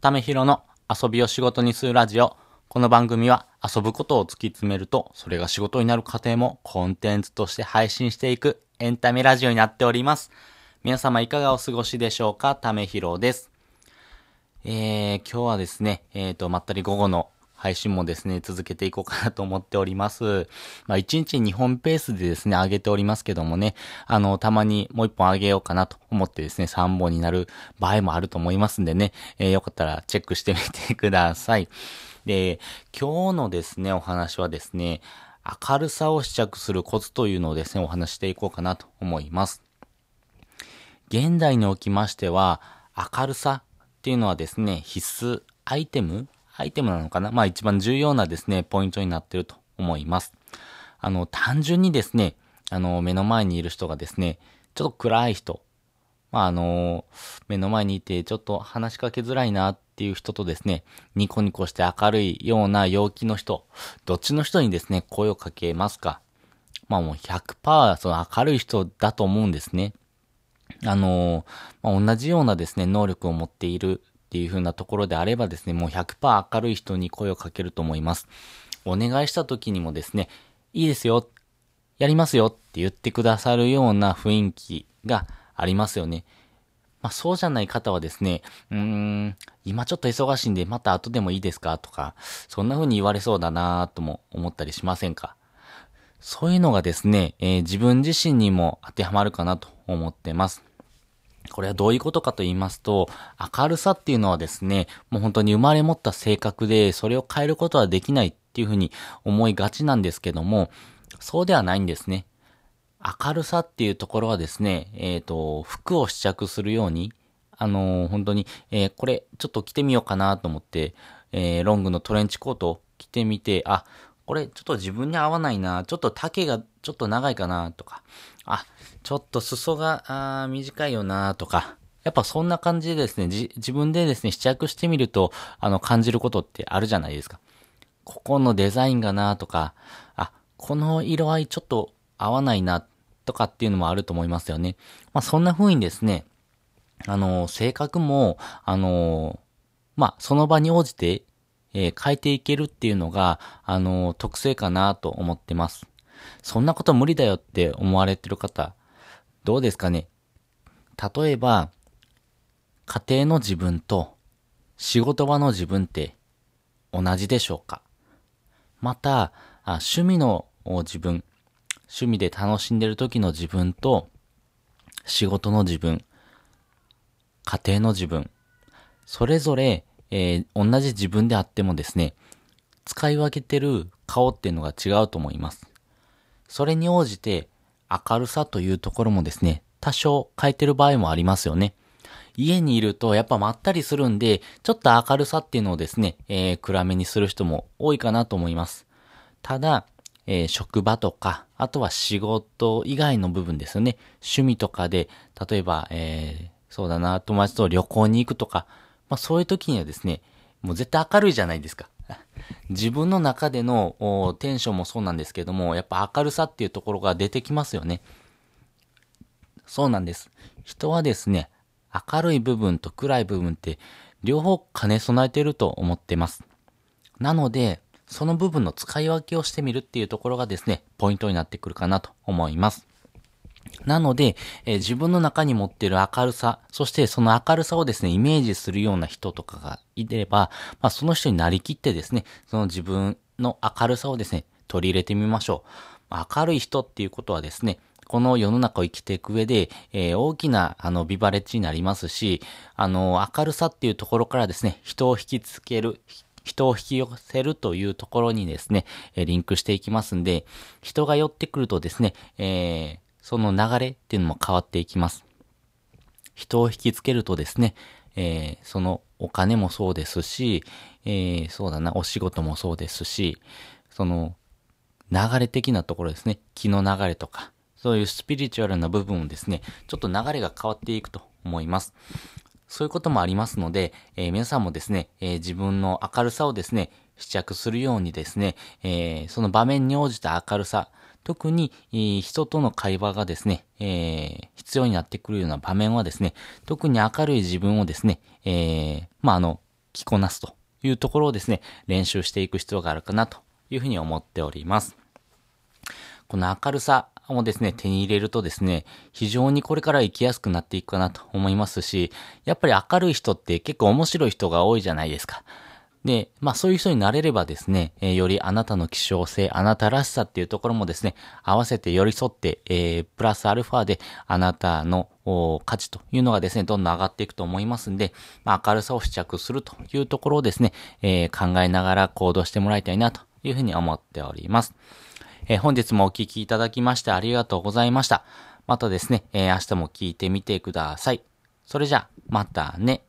ためひろの遊びを仕事にするラジオ。この番組は遊ぶことを突き詰めると、それが仕事になる過程もコンテンツとして配信していくエンタメラジオになっております。皆様いかがお過ごしでしょうか？ためひろです。えー、今日はですね、えっ、と、まったり午後の配信もですね、続けていこうかなと思っております。まあ、1日2本ペースでですね、上げておりますけどもね、あの、たまにもう1本上げようかなと思ってですね、3本になる場合もあると思いますんでね、えーよかったらチェックしてみてください。で、今日のですね、お話はですね、明るさを試着するコツというのをですね、お話していこうかなと思います。現代におきましては、明るさっていうのはですね、必須アイテムアイテムなのかな？まあ一番重要なですね、ポイントになってると思います。あの、単純にですね、あの、目の前にいる人がですね、ちょっと暗い人、まああの、目の前にいてちょっと話しかけづらいなっていう人とですね、ニコニコして明るいような陽気の人、どっちの人にですね、声をかけますか？まあもう100%その明るい人だと思うんですね。あのまあ、同じようなですね、能力を持っているっていう風なところであればですね、もう100%明るい人に声をかけると思います。お願いした時にもですね、いいですよ、やりますよって言ってくださるような雰囲気がありますよね。まあそうじゃない方はですね、うーん、今ちょっと忙しいんでまた後でもいいですか？とか、そんな風に言われそうだなぁとも思ったりしませんか？そういうのがですね、えー自分自身にも当てはまるかなと思ってます。これはどういうことかと言いますと、明るさっていうのはですね、もう本当に生まれ持った性格で、それを変えることはできないっていうふうに思いがちなんですけども、そうではないんですね。明るさっていうところはですね、えっ、と、服を試着するように、あのー本当に、えーこれ、ちょっと着てみようかなと思って、えロングのトレンチコートを着てみて、あ、これちょっと自分に合わないな、ちょっと丈がちょっと長いかなとか、あ、ちょっと裾が短いよなとか、やっぱそんな感じでですね、じ自分でですね、試着してみると、あの、感じることってあるじゃないですか。ここのデザインがなとか、あ、この色合いちょっと合わないなとかっていうのもあると思いますよね。まあそんな風にですね、あの、性格も、あの、まあその場に応じて、えー変えていけるっていうのが、あの、特性かなと思ってます。そんなこと無理だよって思われてる方、どうですかね？例えば、家庭の自分と仕事場の自分って同じでしょうか？また、あ趣味の自分、趣味で楽しんでる時の自分と仕事の自分、家庭の自分、それぞれ、えー同じ自分であってもですね、使い分けてる顔っていうのが違うと思います。それに応じて明るさというところもですね、多少変えてる場合もありますよね。家にいるとやっぱまったりするんで、ちょっと明るさっていうのをですね、えー暗めにする人も多いかなと思います。ただ、えー職場とか、あとは仕事以外の部分ですよね。趣味とかで、例えば、えーそうだな、友達と旅行に行くとか、まあそういう時にはですね、もう絶対明るいじゃないですか。自分の中でのテンションもそうなんですけども、やっぱ明るさっていうところが出てきますよね。そうなんです。人はですね、明るい部分と暗い部分って両方兼ね備えていると思ってます。なので、その部分の使い分けをしてみるっていうところがですね、ポイントになってくるかなと思います。なので、えー自分の中に持っている明るさ、そしてその明るさをですね、イメージするような人とかがいれば、まあ、その人になりきってですね、その自分の明るさをですね、取り入れてみましょう。明るい人っていうことはですね、この世の中を生きていく上で、えー大きな、あの、ビバレッジになりますし、あの、明るさっていうところからですね、人を引きつける、人を引き寄せるというところにですね、えリンクしていきますんで、人が寄ってくるとですね、えーその流れっていうのも変わっていきます。人を引きつけるとですね、えーそのお金もそうですし、えーそうだな、お仕事もそうですし、その流れ的なところですね、気の流れとか、そういうスピリチュアルな部分をですね、ちょっと流れが変わっていくと思います。そういうこともありますので、えー皆さんもですね、えー自分の明るさをですね、試着するようにですね、えーその場面に応じた明るさ、特に、えー人との会話がですね、えー必要になってくるような場面はですね、特に明るい自分をですね、えーまあ、あの、着こなすというところをですね、練習していく必要があるかなというふうに思っております。この明るさをですね、手に入れるとですね、非常にこれから生きやすくなっていくかなと思いますし、やっぱり明るい人って結構面白い人が多いじゃないですか。で、まあそういう人になれればですね、えー、よりあなたの希少性、あなたらしさっていうところもですね、合わせて寄り添って、えー、プラスアルファであなたの価値というのがですね、どんどん上がっていくと思いますんで、まあ明るさを試着するというところをですね、えー、考えながら行動してもらいたいなというふうに思っております。えー、本日もお聴きいただきましてありがとうございました。またですね、えー、明日も聞いてみてください。それじゃあ、またね。